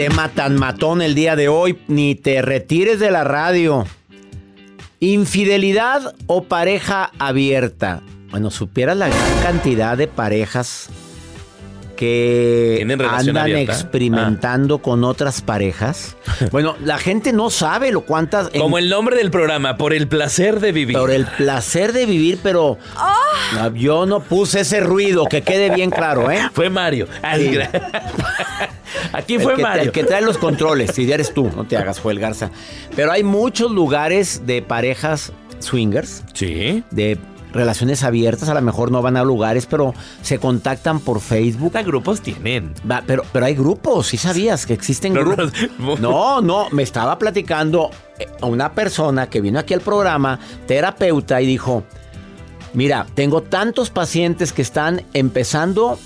Tema tan matón el día de hoy. Ni te retires de la radio. Infidelidad o pareja abierta. Bueno, supieras la gran cantidad de parejas que ¿Tienen relación andan abierta? experimentando con otras parejas. Bueno, la gente no sabe lo cuántas. en- Como el nombre del programa, por el placer de vivir. por el placer de vivir, pero no, yo no puse ese ruido, que quede bien claro, ¿eh? Fue Mario. Ah, Sí. Aquí El fue que, Mario. el que trae los controles, si eres tú, no te hagas Joel Garza. Pero hay muchos lugares de parejas swingers, Sí. de relaciones abiertas, a lo mejor no van a lugares, pero se contactan por Facebook. ¿Qué grupos tienen? Va, pero, pero hay grupos, sí sabías que existen No, grupos. no, No, me estaba platicando eh, a una persona que vino aquí al programa, terapeuta, y dijo, mira, tengo tantos pacientes que están empezando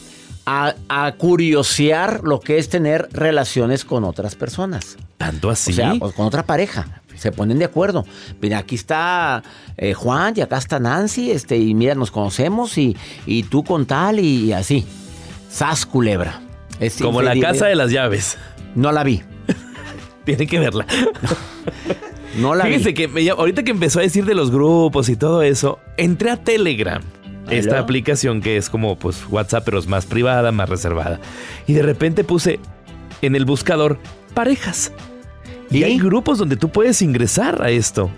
a, a curiosear lo que es tener relaciones con otras personas. ¿Tanto así? O sea, pues, con otra pareja. Se ponen de acuerdo. Mira, aquí está eh, Juan y acá está Nancy, este, y mira, nos conocemos y, y tú con tal y, así. Sas culebra. Es Como la casa de las llaves. No la vi. Tienen que verla. No la Fíjense vi. que me- ahorita que empezó a decir de los grupos y todo eso, entré a Telegram. Esta aplicación que es como pues WhatsApp, pero es más privada, más reservada. Y de repente puse en el buscador parejas. Y, ¿Y? hay grupos donde tú puedes ingresar a esto.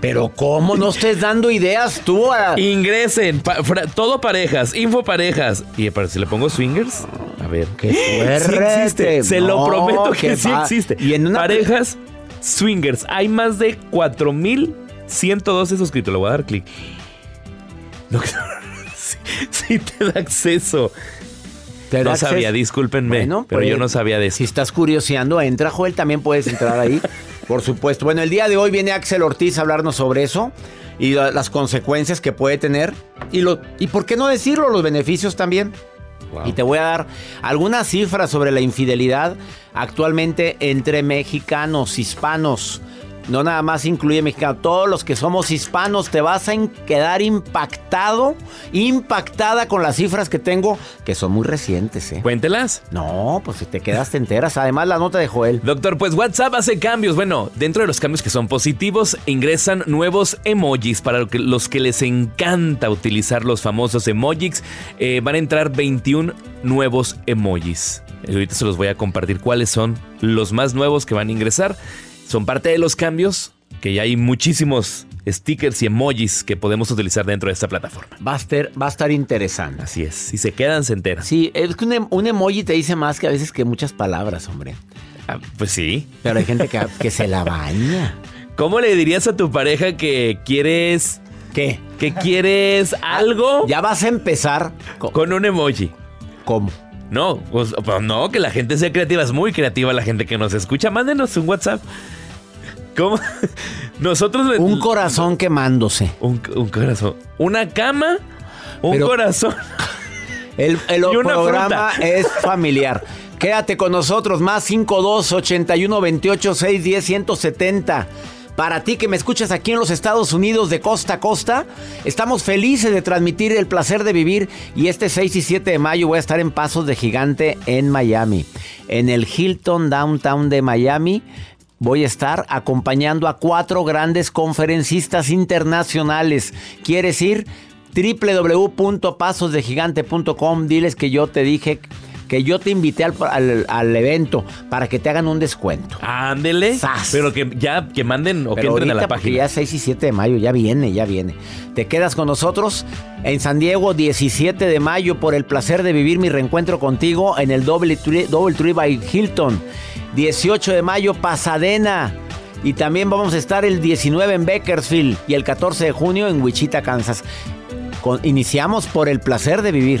Pero ¿cómo no estés dando ideas tú a... Ingresen, pa- fra- todo parejas, info parejas. Y para si le pongo swingers, a ver. ¡Qué Sí fuerte! existe, se lo prometo que sí va- existe. Y en una- Parejas swingers, hay más de 4112 suscritos. Le voy a dar clic. No, sí, sí te da acceso. ¿Te da no acceso? sabía, discúlpenme, Bueno, pero pues, yo no sabía de eso. Si estás curioseando, entra, Joel, también puedes entrar ahí. Por supuesto. Bueno, el día de hoy viene Axel Ortiz a hablarnos sobre eso y la- las consecuencias que puede tener. Y, lo, y por qué no decirlo, los beneficios también. Y te voy a dar algunas cifras sobre la infidelidad actualmente entre mexicanos, hispanos. No nada más incluye mexicanos, todos los que somos hispanos te vas a quedar impactado, impactada con las cifras que tengo, que son muy recientes, ¿eh? Cuéntelas. No, pues si te quedas te enteras. Además la nota de Joel. Doctor, pues WhatsApp hace cambios. Bueno, dentro de los cambios que son positivos, ingresan nuevos emojis para los que les encanta utilizar los famosos emojis. eh, van a entrar 21 nuevos emojis. Ahorita se los voy a compartir cuáles son los más nuevos que van a ingresar. Son parte de los cambios que ya hay muchísimos stickers y emojis que podemos utilizar dentro de esta plataforma. Va a estar, va a estar interesante. Así es. Si se quedan, se enteran. Sí, es que un, em- un emoji te dice más que a veces que muchas palabras, hombre. Ah, pues sí. Pero hay gente que, que se la baña. ¿Cómo le dirías a tu pareja que quieres ¿Qué? que quieres algo Ya vas a empezar. co- con un emoji. ¿Cómo? No, pues, pues no, que la gente sea creativa. Es muy creativa la gente que nos escucha. Mándenos un WhatsApp. ¿Cómo? Nosotros... Un corazón quemándose. Un, un corazón. Una cama, un Pero- corazón. El, el Y una programa fruta. es familiar. Quédate con nosotros, más 52 81 28 610 170. Para ti que me escuchas aquí en los Estados Unidos de costa a costa, estamos felices de transmitir el placer de vivir y este 6 y 7 de mayo voy a estar en Pasos de Gigante en Miami. En el Hilton Downtown de Miami voy a estar acompañando a cuatro grandes conferencistas internacionales. ¿Quieres ir? www.pasosdegigante.com. Diles que yo te dije que yo te invité al, al- al evento para que te hagan un descuento. Ándele. Sas. Pero que ya que manden o que entren a la página. ya es 6 y 7 de mayo, ya viene, ya viene. Te quedas con nosotros en San Diego, 17 de mayo, por el placer de vivir mi reencuentro contigo en el Double Tree, Double Tree by Hilton. 18 de mayo, Pasadena. Y también vamos a estar el 19 en Bakersfield y el 14 de junio en Wichita, Kansas. Con- iniciamos por el placer de vivir.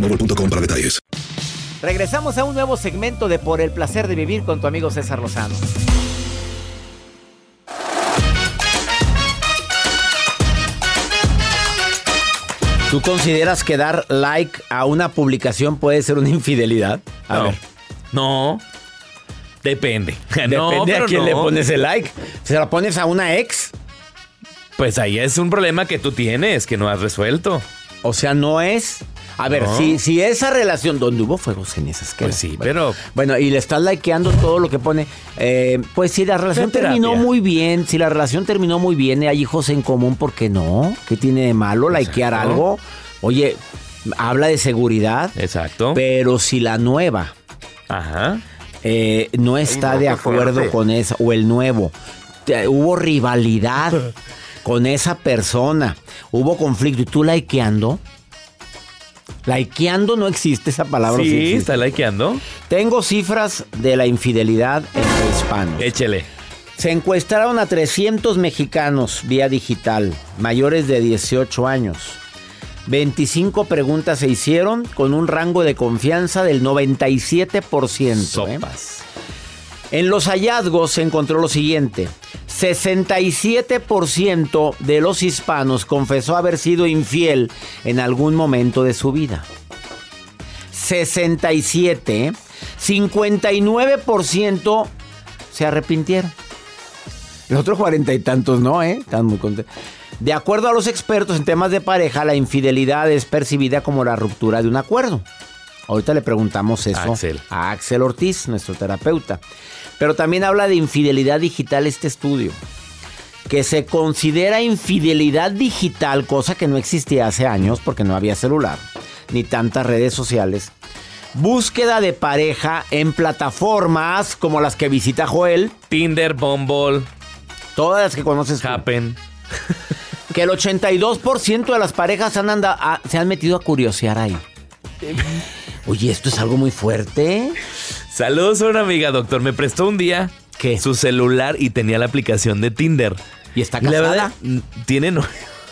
boostmobile.com para detalles. Regresamos a un nuevo segmento de Por el placer de vivir con tu amigo César Lozano. ¿Tú consideras que dar like a una publicación puede ser una infidelidad? A ver, No. Depende. depende a quién le pones el like. ¿Se la pones a una ex? Pues ahí es un problema que tú tienes, que no has resuelto. O sea, no es. A ver, No. si, si esa relación donde hubo fuegos cenizas, ¿qué? Pues sí, Bueno, pero- Bueno, y le estás likeando todo lo que pone. eh, pues si la relación terminó muy bien, si la relación terminó muy bien, y hay hijos en común, ¿por qué no? ¿Qué tiene de malo likear Exacto. algo? Oye, habla de seguridad, Exacto. pero si la nueva Ajá. eh, no está de acuerdo con esa, o el nuevo, te- hubo rivalidad con esa persona, hubo conflicto, y tú likeando. Likeando no existe esa palabra. Sí, sí está likeando. Tengo cifras de la infidelidad entre hispanos. Échele. Se encuestaron a 300 mexicanos vía digital, mayores de 18 años. 25 preguntas se hicieron con un rango de confianza del 97%. ¿eh? En los hallazgos se encontró lo siguiente. 67% de los hispanos confesó haber sido infiel en algún momento de su vida. 67. ¿eh? 59% se arrepintieron. Los otros cuarenta y tantos no, ¿eh? Están muy contentos. De acuerdo a los expertos en temas de pareja, la infidelidad es percibida como la ruptura de un acuerdo. Ahorita le preguntamos eso Axel. a Axel Ortiz, nuestro terapeuta. Pero también habla de infidelidad digital este estudio. Que se considera infidelidad digital, cosa que no existía hace años porque no había celular, ni tantas redes sociales. Búsqueda de pareja en plataformas como las que visita Joel, Tinder, Bumble, todas las que conoces tú. Happen. Que el 82% de las parejas han anda- a- se han metido a curiosear ahí. Oye, esto es algo muy fuerte. Saludos a una amiga, doctor. Me prestó un día ¿Qué? su celular y tenía la aplicación de Tinder. ¿Y está la casada? verdad, tiene no.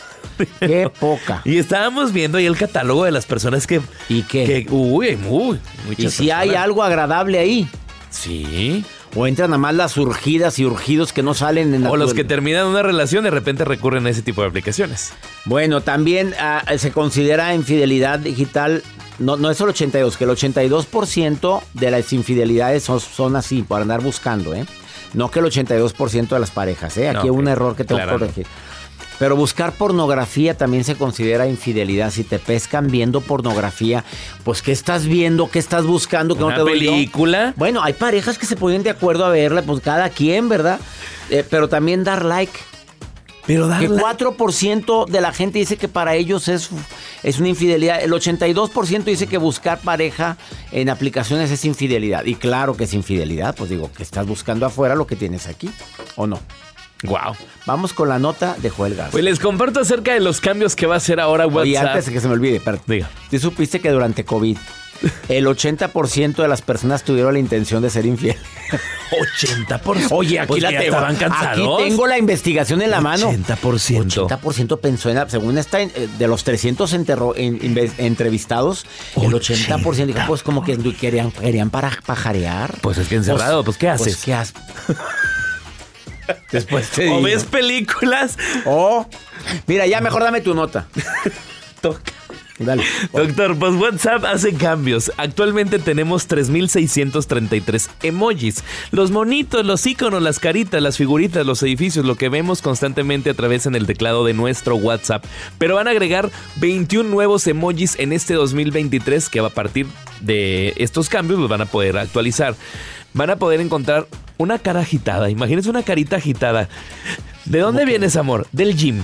Qué poca. Y estábamos viendo ahí el catálogo de las personas que. ¿Y qué? que- uy, muy. ¿Y si hay algo agradable ahí? Sí. O entran a más las urgidas y urgidos que no salen en la O los que terminan una relación de repente recurren a ese tipo de aplicaciones. Bueno, también ah, se considera infidelidad digital, no, no es el 82, que el 82% de las infidelidades son, son así, por andar buscando, ¿eh? No que el 82% de las parejas, ¿eh? Aquí No, hay un error que tengo que corregir. Pero buscar pornografía también se considera infidelidad. Si te pescan viendo pornografía, pues ¿qué estás viendo? ¿Qué estás buscando? que no te película. Bueno, hay parejas que se ponen de acuerdo a verla, pues cada quien, ¿verdad? Eh, pero también dar like. Pero Que 4% de la gente dice que para ellos es, es una infidelidad. El 82% dice que buscar pareja en aplicaciones es infidelidad. Y claro que es infidelidad, pues digo, que estás buscando afuera lo que tienes aquí, ¿o no? Wow. Vamos con la nota de Joel Garza. Pues les comparto acerca de los cambios que va a hacer ahora WhatsApp. Oye, antes de que se me olvide, espérate. Diga. ¿Tú supiste que durante COVID el 80% de las personas tuvieron la intención de ser infiel? 80%. Oye, aquí Pues la tengo. Aquí tengo la investigación en la mano. 80%. 80% pensó en la, según está de los 300 enterro- en- entrevistados, el 80% dijo, pues como que querían, querían para pajarear. Pues es que encerrado, pues, ¿qué haces? ¿qué haces? Después te O digo. ves películas. O, mira, ya mejor dame tu nota. Toca. Dale. Doctor, pues WhatsApp hace cambios. Actualmente tenemos 3.633 emojis. Los monitos, los iconos, las caritas, las figuritas, los edificios, lo que vemos constantemente a través en el teclado de nuestro WhatsApp. Pero van a agregar 21 nuevos emojis en este 2023 que a partir de estos cambios, los van a poder actualizar. Van a poder encontrar una cara agitada. Imagínense una carita agitada. ¿De dónde vienes, amor? Del gym.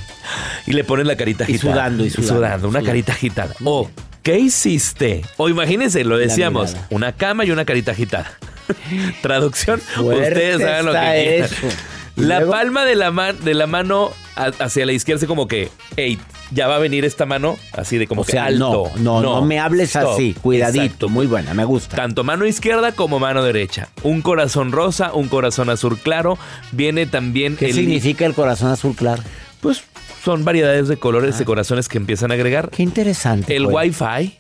Y le ponen la carita Y agitada. sudando, y sudando, una sudando. carita agitada. O, ¿qué hiciste? O imagínense, lo decíamos, una cama y una carita agitada. Traducción, Fuerte ustedes saben lo que quieran. eso. Y La luego- palma de la, man- de la mano hacia la izquierda como que, hey, ya va a venir esta mano, así de como O que sea, alto. no, no, no, me hables stop. así, cuidadito, Exacto. muy buena, me gusta. Tanto mano izquierda como mano derecha. Un corazón rosa, un corazón azul claro. Viene también ¿Qué el. significa el corazón azul claro? Pues son variedades de colores de corazones que empiezan a agregar. Qué interesante. El Joel. Wi-Fi.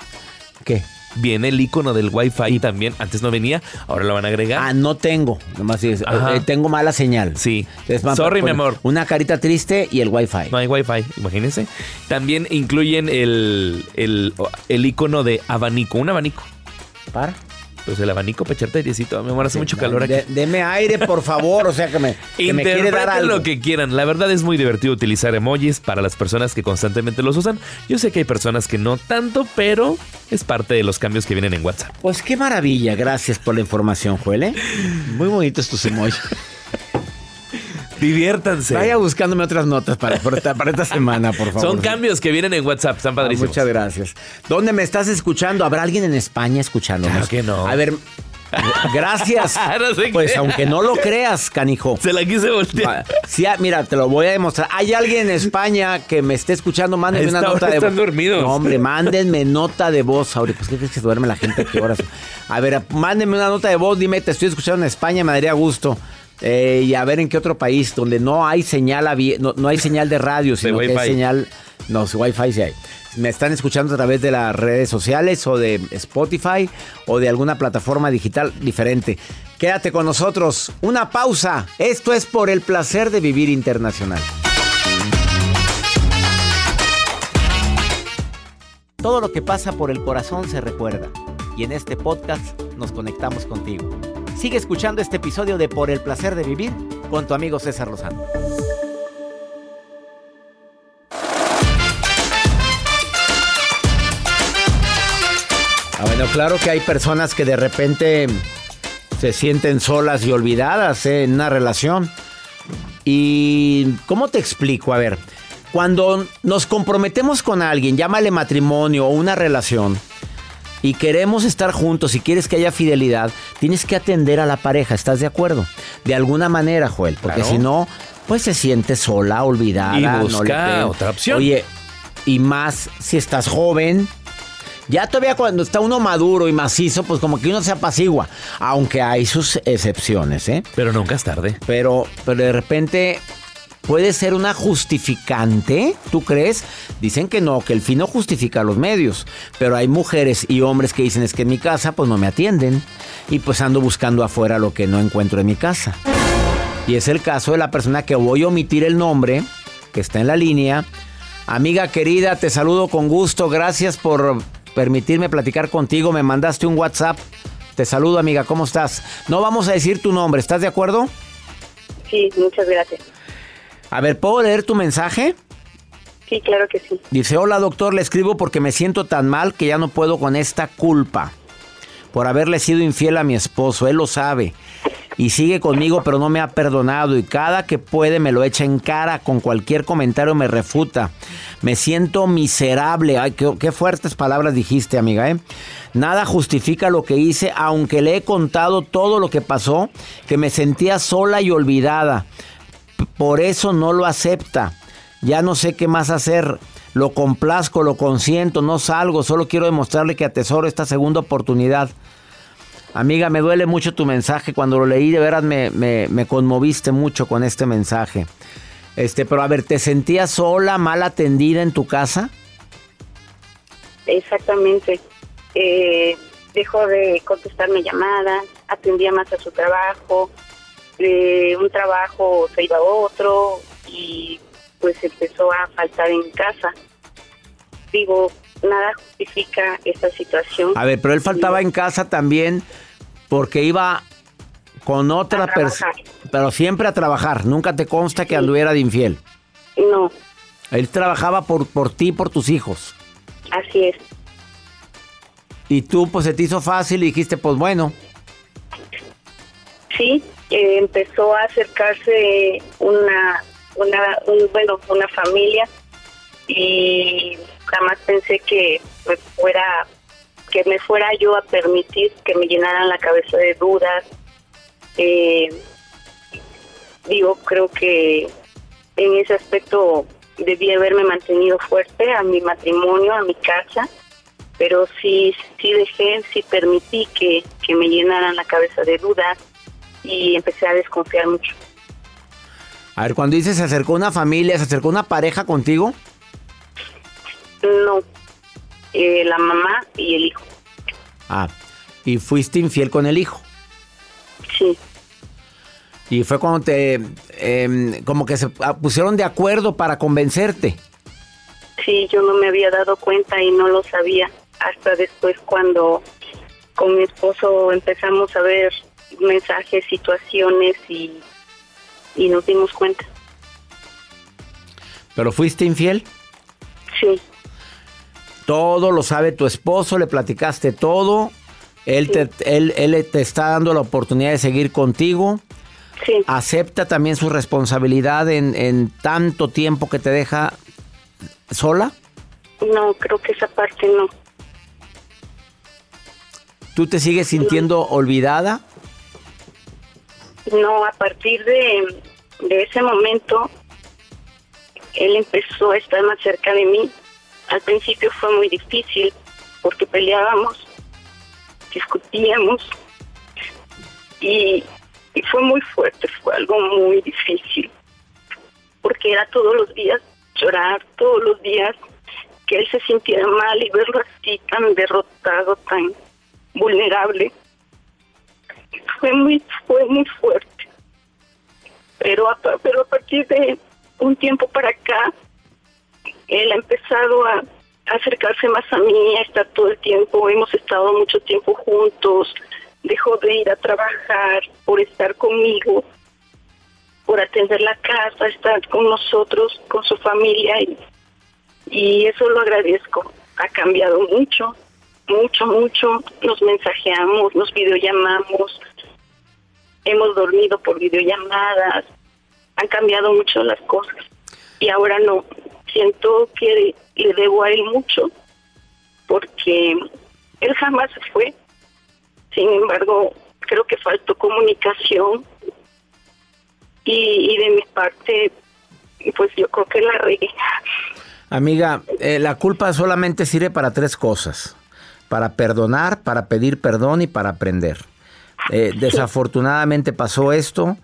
¿Qué? Viene el icono del Wi-Fi también. Antes no venía, ahora lo van a agregar. Ah, no tengo. Nomás dices, Ajá. eh, tengo mala señal. Sí. Es más, Sorry, mi amor. Una carita triste y el wifi. No hay Wi-Fi, imagínense. También incluyen el, el, el icono de abanico. Un abanico. Para. Pues el abanico para echarte airecito. Mi amor, hace mucho calor aquí. De- deme aire, por favor. O sea, que me, que me quiere dar algo. lo que quieran. La verdad es muy divertido utilizar emojis para las personas que constantemente los usan. Yo sé que hay personas que no tanto, pero es parte de los cambios que vienen en WhatsApp. Pues qué maravilla. Gracias por la información, Joel. ¿eh? Muy bonitos tus emojis. Diviértanse. Vaya buscándome otras notas para, para esta, para esta semana, por favor. Son cambios que vienen en WhatsApp, están Ah, padrísimos. muchas gracias. ¿Dónde me estás escuchando? ¿Habrá alguien en España escuchándonos? Claro que no. A ver, gracias. No sé pues qué. aunque no lo creas, canijo. Se la quise voltear. Sí, ah, mira, te lo voy a demostrar. Hay alguien en España que me esté escuchando, mándenme una nota de están dormidos. No, hombre, mándenme nota de voz. Ahorita, pues, ¿qué crees que duerme la gente? ¿A ¿Qué horas? A ver, mándenme una nota de voz. Dime, te estoy escuchando en España, me daría gusto. Eh, y a ver en qué otro país donde no hay señal no, no hay señal de radio, sino que hay señal. No, sí, Wi-Fi sí hay. Me están escuchando a través de las redes sociales o de Spotify o de alguna plataforma digital diferente. Quédate con nosotros. Una pausa. Esto es por el placer de vivir internacional. Todo lo que pasa por el corazón se recuerda. Y en este podcast nos conectamos contigo. Sigue escuchando este episodio de Por el placer de vivir con tu amigo César Lozano. Ah, bueno, claro que hay personas que de repente se sienten solas y olvidadas ¿eh? en una relación. ¿Y cómo te explico? A ver, cuando nos comprometemos con alguien, llámale matrimonio o una relación, y queremos estar juntos y quieres que haya fidelidad, tienes que atender a la pareja, ¿estás de acuerdo? De alguna manera, Joel, porque Claro. si no, pues se siente sola, olvidada. Y no busca otra opción. Oye, y más si estás joven. Ya todavía cuando está uno maduro y macizo, pues como que uno se apacigua. Aunque hay sus excepciones, ¿eh? Pero nunca es tarde. Pero, pero de repente puede ser una justificante, ¿tú crees? Dicen que no, que el fin no justifica los medios, pero hay mujeres y hombres que dicen es que en mi casa pues no me atienden y pues ando buscando afuera lo que no encuentro en mi casa. Y es el caso de la persona que voy a omitir el nombre, que está en la línea. Amiga querida, te saludo con gusto, gracias por permitirme platicar contigo, me mandaste un WhatsApp. Te saludo amiga, ¿cómo estás? No vamos a decir tu nombre, ¿estás de acuerdo? Sí, muchas gracias. A ver, ¿puedo leer tu mensaje? Sí, claro que sí. Dice, hola doctor, le escribo porque me siento tan mal que ya no puedo con esta culpa por haberle sido infiel a mi esposo. Él lo sabe y sigue conmigo, pero no me ha perdonado y cada que puede me lo echa en cara, con cualquier comentario me refuta. Me siento miserable. Ay, qué, qué fuertes palabras dijiste, amiga, ¿eh? Nada justifica lo que hice, aunque le he contado todo lo que pasó, que me sentía sola y olvidada. Por eso no lo acepta. Ya no sé qué más hacer. Lo complazco, lo consiento, no salgo. Solo quiero demostrarle que atesoro esta segunda oportunidad. Amiga, me duele mucho tu mensaje. Cuando lo leí, de veras me, me, conmoviste mucho con este mensaje. Este, pero a ver, ¿te sentías sola, mal atendida en tu casa? Exactamente. Eh, dejó de contestarme llamadas, atendía más a su trabajo, de un trabajo se iba a otro y pues empezó a faltar en casa. Digo, nada justifica esta situación. A ver, pero él faltaba en casa también porque iba con otra persona, pero siempre a trabajar. Nunca te consta que anduviera de infiel. No. Él trabajaba por, por ti y por tus hijos. Así es. Y tú, pues se te hizo fácil y dijiste, pues bueno. Sí, empezó a acercarse una, una bueno, una familia y jamás pensé que me fuera que me fuera yo a permitir que me llenaran la cabeza de dudas. Eh, digo, creo que en ese aspecto debí haberme mantenido fuerte a mi matrimonio, a mi casa, pero sí, sí dejé, sí permití que, que me llenaran la cabeza de dudas y empecé a desconfiar mucho. A ver, cuando dices se acercó una familia, ¿se acercó una pareja contigo? No, eh, la mamá y el hijo. Ah, ¿y fuiste infiel con el hijo? Sí. Y fue cuando te, em, como que se pusieron de acuerdo para convencerte. Sí, yo no me había dado cuenta y no lo sabía hasta después cuando con mi esposo empezamos a ver mensajes, situaciones y, y nos dimos cuenta. ¿Pero fuiste infiel? Sí. Todo lo sabe tu esposo, le platicaste todo. Él, te, él, él te está dando la oportunidad de seguir contigo. Sí. ¿Acepta también su responsabilidad en, en tanto tiempo que te deja sola? No, creo que esa parte no. ¿Tú te sigues sintiendo olvidada? No, a partir de, de ese momento, él empezó a estar más cerca de mí. Al principio fue muy difícil porque peleábamos, discutíamos y, y fue muy fuerte, fue algo muy difícil porque era todos los días llorar, todos los días que él se sintiera mal y verlo así tan derrotado, tan vulnerable. Fue muy, fue muy fuerte. Pero a, pero a partir de un tiempo para acá, él ha empezado a, acercarse más a mí, a estar todo el tiempo, hemos estado mucho tiempo juntos, dejó de ir a trabajar por estar conmigo, por atender la casa, estar con nosotros, con su familia y, y eso lo agradezco. Ha cambiado mucho, mucho, mucho. Nos mensajeamos, nos videollamamos, hemos dormido por videollamadas, han cambiado mucho las cosas y ahora no, siento que le debo a él mucho porque él jamás se fue. Sin embargo, creo que faltó comunicación y, de mi parte, pues yo creo que la regué. Amiga, eh, la culpa solamente sirve para tres cosas. Para perdonar, para pedir perdón y para aprender. Eh, desafortunadamente pasó esto.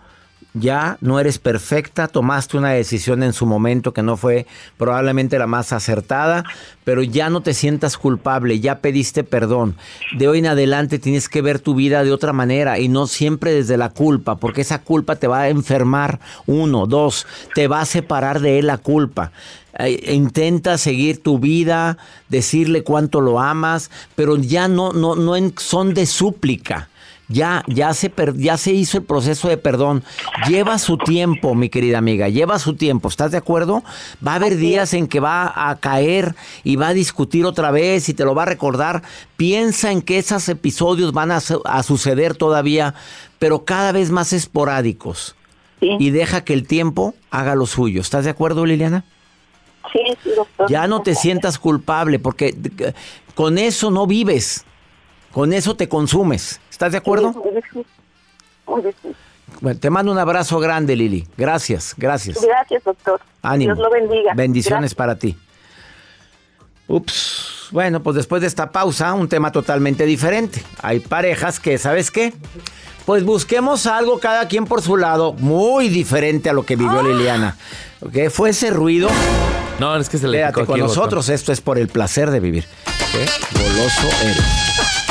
ya no eres perfecta, tomaste una decisión en su momento que no fue probablemente la más acertada, pero ya no te sientas culpable, ya pediste perdón. De hoy en adelante tienes que ver tu vida de otra manera y no siempre desde la culpa, porque esa culpa te va a enfermar. Uno, dos, te va a separar de él la culpa. Eh, intenta seguir tu vida, decirle cuánto lo amas, pero ya no, no, no son de súplica ya, ya se, ya se hizo el proceso de perdón. Lleva su tiempo, mi querida amiga, lleva su tiempo. ¿Estás de acuerdo? Va a haber días en que va a caer y va a discutir otra vez y te lo va a recordar. Piensa en que esos episodios van a, suceder todavía, pero cada vez más esporádicos. Y deja que el tiempo haga lo suyo. ¿Estás de acuerdo, Liliana? Sí, sí, doctor. Ya no te sientas culpable porque con eso no vives. Con eso te consumes. ¿Estás de acuerdo? Bueno, te mando un abrazo grande, Lili. Gracias, gracias. Gracias, doctor. Ánimo. Dios lo bendiga. Bendiciones para ti. Ups. Bueno, pues después de esta pausa, un tema totalmente diferente. Hay parejas que, ¿sabes qué? Pues busquemos algo cada quien por su lado, muy diferente a lo que vivió Liliana. ¿Qué fue ese ruido? No, es que se le Quédate con nosotros, esto es por el placer de vivir. ¿Qué goloso eres?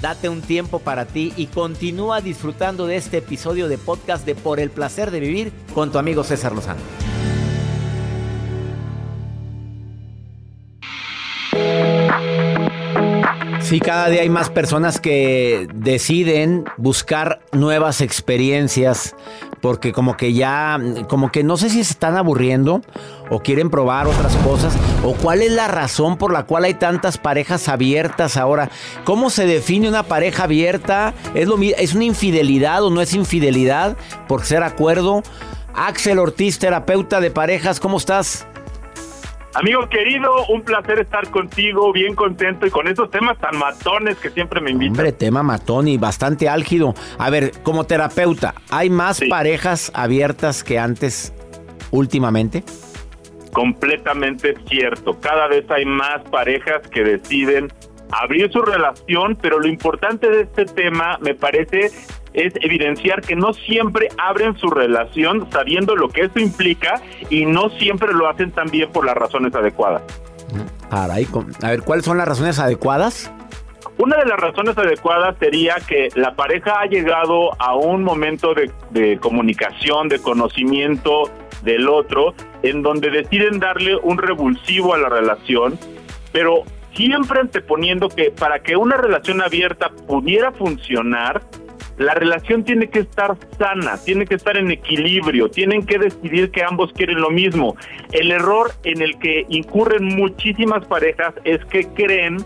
Date un tiempo para ti y continúa disfrutando de este episodio de podcast de Por el placer de vivir con tu amigo César Lozano. Sí, cada día hay más personas que deciden buscar nuevas experiencias porque como que ya, como que no sé si se están aburriendo o quieren probar otras cosas o cuál es la razón por la cual hay tantas parejas abiertas ahora. ¿Cómo se define una pareja abierta? ¿Es, lo, ¿Es una infidelidad o no es infidelidad por ser acuerdo? Axel Ortiz, terapeuta de parejas, ¿cómo estás? Amigo querido, un placer estar contigo, bien contento y con esos temas tan matones que siempre me invitan. Hombre, tema matón y bastante álgido. A ver, como terapeuta, ¿hay más parejas abiertas que antes últimamente? Completamente cierto. Cada vez hay más parejas que deciden abrir su relación, pero lo importante de este tema me parece es evidenciar que no siempre abren su relación sabiendo lo que eso implica y no siempre lo hacen también por las razones adecuadas. a ver, ¿cuáles son las razones adecuadas? Una de las razones adecuadas sería que la pareja ha llegado a un momento de, de comunicación, de conocimiento del otro, en donde deciden darle un revulsivo a la relación, pero siempre anteponiendo que para que una relación abierta pudiera funcionar, la relación tiene que estar sana, tiene que estar en equilibrio, tienen que decidir que ambos quieren lo mismo. El error en el que incurren muchísimas parejas es que creen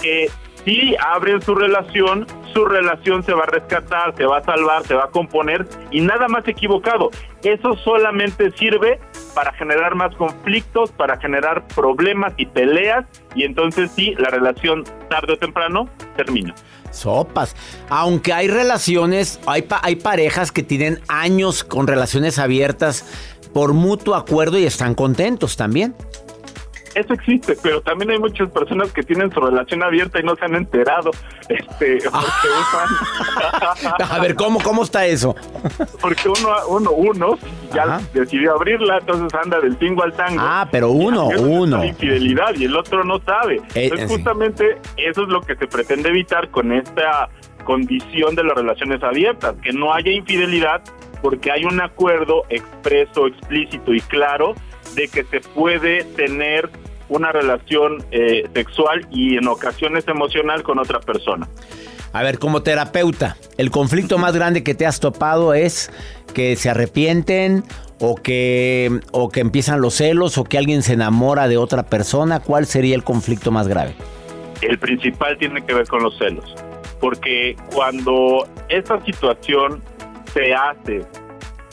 que si abren su relación, su relación se va a rescatar, se va a salvar, se va a componer y nada más equivocado. Eso solamente sirve para generar más conflictos, para generar problemas y peleas y entonces sí, la relación tarde o temprano termina. Sopas. Aunque hay relaciones, hay, hay parejas que tienen años con relaciones abiertas por mutuo acuerdo y están contentos también. Eso existe, pero también hay muchas personas que tienen su relación abierta y no se han enterado. Este, A ver, ¿cómo, cómo está eso? porque uno, uno, uno ya decidió abrirla, entonces anda del tingo al tango. Ah, pero uno, uno. Infidelidad y el otro no sabe. Eh, entonces, justamente eso es lo que se pretende evitar con esta condición de las relaciones abiertas, que no haya infidelidad porque hay un acuerdo expreso, explícito y claro de que se puede tener una relación eh, sexual y en ocasiones emocional con otra persona. A ver, como terapeuta, el conflicto más grande que te has topado es que se arrepienten o que, o que empiezan los celos o que alguien se enamora de otra persona. ¿Cuál sería el conflicto más grave? El principal tiene que ver con los celos, porque cuando esta situación se hace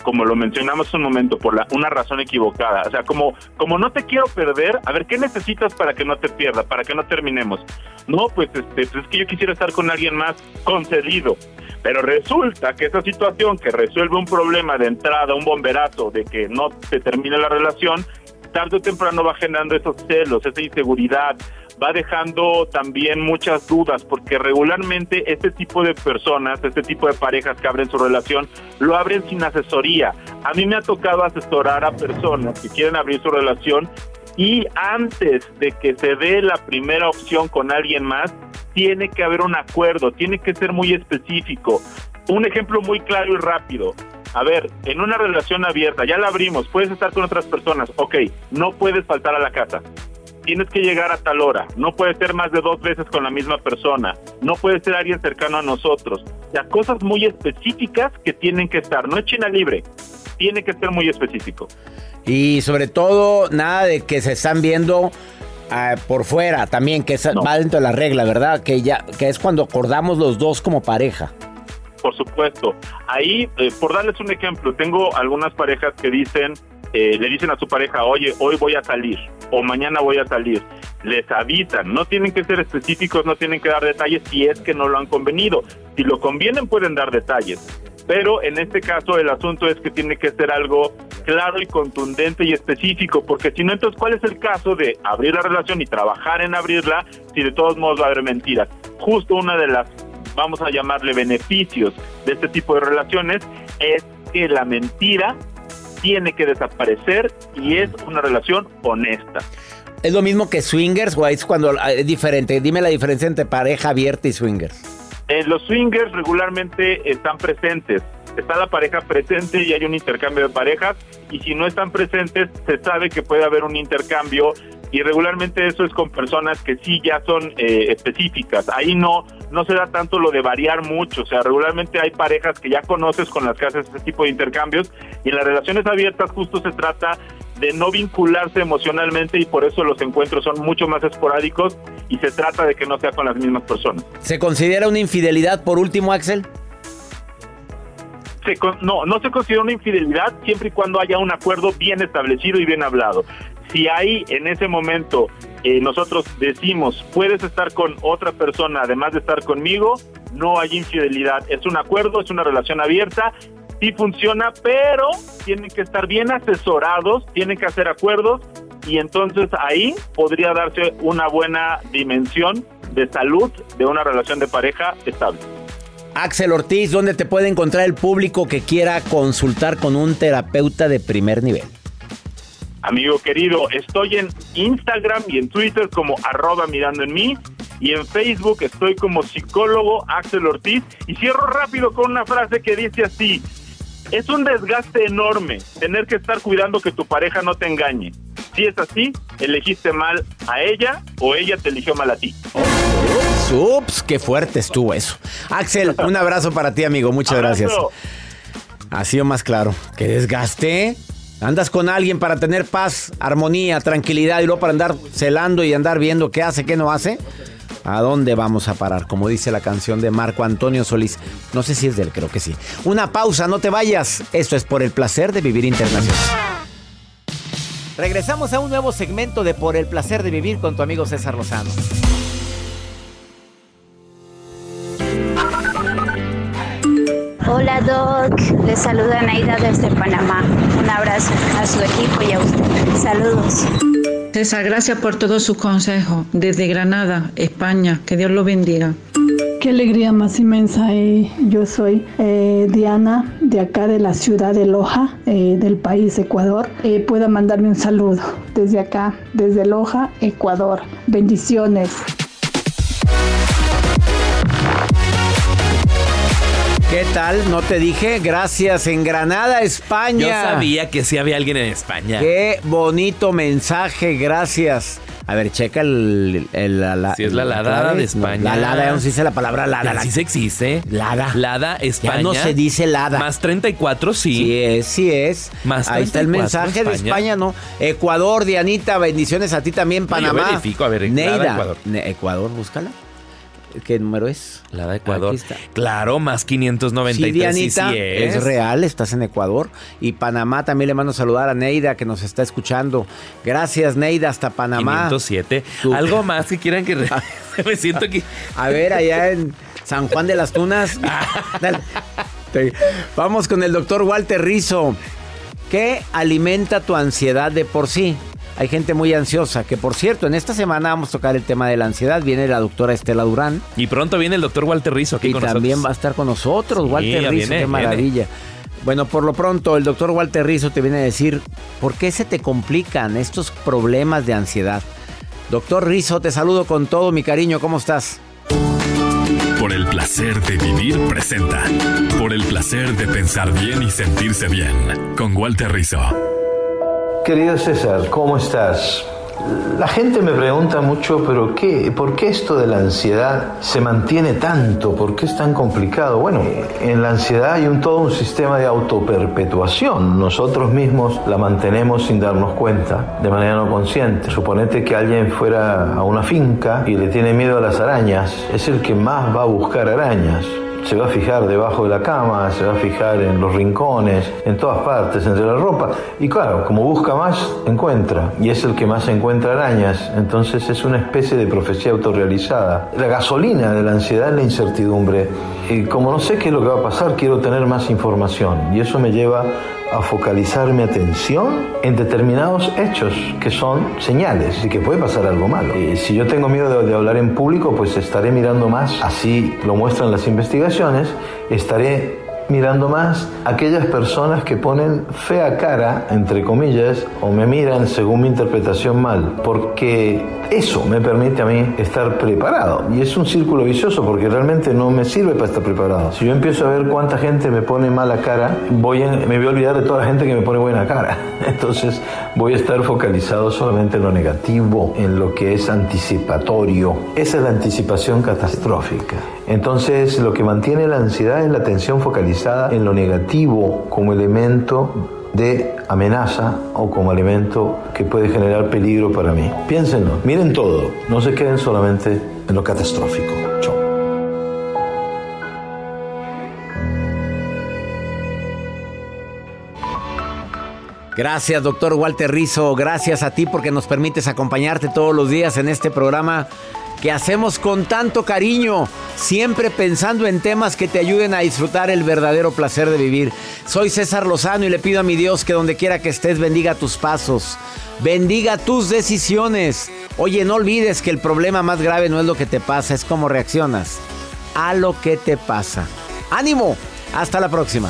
como lo mencionamos un momento, por la, una razón equivocada. O sea, como, como no te quiero perder, a ver, ¿qué necesitas para que no te pierda, para que no terminemos? No, pues, este, pues es que yo quisiera estar con alguien más concedido. Pero resulta que esa situación que resuelve un problema de entrada, un bomberazo de que no se termine la relación, tarde o temprano va generando esos celos, esa inseguridad, va dejando también muchas dudas, porque regularmente este tipo de personas, este tipo de parejas que abren su relación, lo abren sin asesoría. A mí me ha tocado asesorar a personas que quieren abrir su relación y antes de que se dé la primera opción con alguien más, tiene que haber un acuerdo, tiene que ser muy específico. Un ejemplo muy claro y rápido. A ver, en una relación abierta, ya la abrimos, puedes estar con otras personas, ok, no puedes faltar a la casa tienes que llegar a tal hora, no puede ser más de dos veces con la misma persona, no puede ser alguien cercano a nosotros. O sea, cosas muy específicas que tienen que estar, no es China libre, tiene que ser muy específico. Y sobre todo, nada de que se están viendo ah, por fuera también, que va dentro de la regla, ¿verdad? Que, ya, que es cuando acordamos los dos como pareja. Por supuesto. Ahí, eh, por darles un ejemplo, tengo algunas parejas que dicen, eh, le dicen a su pareja, oye, hoy voy a salir o mañana voy a salir. Les avisan, no tienen que ser específicos, no tienen que dar detalles si es que no lo han convenido. Si lo convienen pueden dar detalles, pero en este caso el asunto es que tiene que ser algo claro y contundente y específico, porque si no, entonces, ¿cuál es el caso de abrir la relación y trabajar en abrirla si de todos modos va a haber mentiras? Justo una de las, vamos a llamarle beneficios de este tipo de relaciones es que la mentira tiene que desaparecer y es una relación honesta. ¿Es lo mismo que swingers o es cuando ah, es diferente? Dime la diferencia entre pareja abierta y swingers. Eh, los swingers regularmente están presentes. Está la pareja presente y hay un intercambio de parejas. Y si no están presentes, se sabe que puede haber un intercambio y regularmente eso es con personas que sí ya son eh, específicas. Ahí no no se da tanto lo de variar mucho, o sea, regularmente hay parejas que ya conoces con las que haces ese tipo de intercambios y en las relaciones abiertas justo se trata de no vincularse emocionalmente y por eso los encuentros son mucho más esporádicos y se trata de que no sea con las mismas personas. ¿Se considera una infidelidad por último, Axel? no, no se considera una infidelidad siempre y cuando haya un acuerdo bien establecido y bien hablado si hay en ese momento eh, nosotros decimos, puedes estar con otra persona además de estar conmigo, no hay infidelidad. Es un acuerdo, es una relación abierta, sí funciona, pero tienen que estar bien asesorados, tienen que hacer acuerdos y entonces ahí podría darse una buena dimensión de salud de una relación de pareja estable. Axel Ortiz, ¿dónde te puede encontrar el público que quiera consultar con un terapeuta de primer nivel? Amigo querido, estoy en Instagram y en Twitter como arroba mirando en mí y en Facebook estoy como psicólogo Axel Ortiz y cierro rápido con una frase que dice así, es un desgaste enorme tener que estar cuidando que tu pareja no te engañe. Si es así, elegiste mal a ella o ella te eligió mal a ti. Ups, qué fuerte estuvo eso. Axel, un abrazo para ti, amigo. Muchas gracias. Ha sido más claro. ¿Qué desgaste? Andas con alguien para tener paz, armonía, tranquilidad y luego para andar celando y andar viendo qué hace, qué no hace. ¿A dónde vamos a parar? Como dice la canción de Marco Antonio Solís. No sé si es de él, creo que sí. Una pausa, no te vayas. Esto es por el placer de vivir internacional. Regresamos a un nuevo segmento de Por el placer de vivir con tu amigo César Lozano. Hola Doc, les saluda Naida desde Panamá. Un abrazo a su equipo y a usted. Saludos. César, gracias por todo su consejo. Desde Granada, España. Que Dios lo bendiga. Qué alegría más inmensa. Eh. Yo soy eh, Diana, de acá de la ciudad de Loja, eh, del país Ecuador. pueda mandarme un saludo desde acá, desde Loja, Ecuador. Bendiciones. ¿Qué tal? No te dije. Gracias. En Granada, España. Yo sabía que sí había alguien en España. Qué bonito mensaje. Gracias. A ver, checa el. el la, si es la Lada de España. la Lada, ya no se dice la palabra Lada. Sí se existe. Lada. Lada, España. Ya no se dice Lada. Más 34, sí. Sí es, sí es. Más Ahí está el mensaje de España, ¿no? Ecuador, Dianita, bendiciones a ti también, Panamá. No, yo verifico, a ver, Neida. Ecuador. Ecuador, búscala. ¿Qué número es? La de Ecuador. Claro, más 593. Sí, Dianita, sí, sí es. es. real, estás en Ecuador. Y Panamá también le mando a saludar a Neida que nos está escuchando. Gracias, Neida, hasta Panamá. 507. Algo más que quieran que... Me siento que... A ver, allá en San Juan de las Tunas. Vamos con el doctor Walter Rizo. ¿Qué alimenta tu ansiedad de por sí? Hay gente muy ansiosa, que por cierto, en esta semana vamos a tocar el tema de la ansiedad. Viene la doctora Estela Durán. Y pronto viene el doctor Walter Rizzo aquí y con también nosotros. va a estar con nosotros, Sí, Walter Rizzo, viene, qué maravilla. Bueno, por lo pronto, el doctor Walter Rizzo te viene a decir por qué se te complican estos problemas de ansiedad. Doctor Rizzo, te saludo con todo mi cariño, ¿cómo estás? Por el placer de vivir presenta. Por el placer de pensar bien y sentirse bien. Con Walter Rizzo. Querido César, ¿cómo estás? La gente me pregunta mucho, pero qué, ¿por qué esto de la ansiedad se mantiene tanto? ¿Por qué es tan complicado? Bueno, en la ansiedad hay un, todo un sistema de autoperpetuación. Nosotros mismos la mantenemos sin darnos cuenta, de manera no consciente. Suponete que alguien fuera a una finca y le tiene miedo a las arañas, es el que más va a buscar arañas se va a fijar debajo de la cama, se va a fijar en los rincones, en todas partes, entre la ropa. Y claro, como busca más, encuentra. Y es el que más encuentra arañas. Entonces es una especie de profecía autorrealizada. La gasolina de la ansiedad es la incertidumbre. Y como no sé qué es lo que va a pasar, quiero tener más información. Y eso me lleva a focalizar mi atención en determinados hechos que son señales y que puede pasar algo malo. Y si yo tengo miedo de, de, hablar en público, pues estaré mirando más, así lo muestran las investigaciones, estaré mirando más aquellas personas que ponen fea cara, entre comillas, o me miran según mi interpretación mal, porque eso me permite a mí estar preparado. Y es un círculo vicioso porque realmente no me sirve para estar preparado. Si yo empiezo a ver cuánta gente me pone mala cara, voy a, me voy a olvidar de toda la gente que me pone buena cara. Entonces voy a estar focalizado solamente en lo negativo, en lo que es anticipatorio. Esa es la anticipación catastrófica. Entonces lo que mantiene la ansiedad es la atención focalizada en lo negativo como elemento de amenaza o como elemento que puede generar peligro para mí. Piénsenlo, miren todo, no se queden solamente en lo catastrófico. Chau. Gracias, doctor Walter Rizzo. Gracias a ti porque nos permites acompañarte todos los días en este programa que hacemos con tanto cariño, siempre pensando en temas que te ayuden a disfrutar el verdadero placer de vivir. Soy César Lozano y le pido a mi Dios que donde quiera que estés bendiga tus pasos, bendiga tus decisiones. Oye, no olvides que el problema más grave no es lo que te pasa, es cómo reaccionas a lo que te pasa. ¡Ánimo! Hasta la próxima.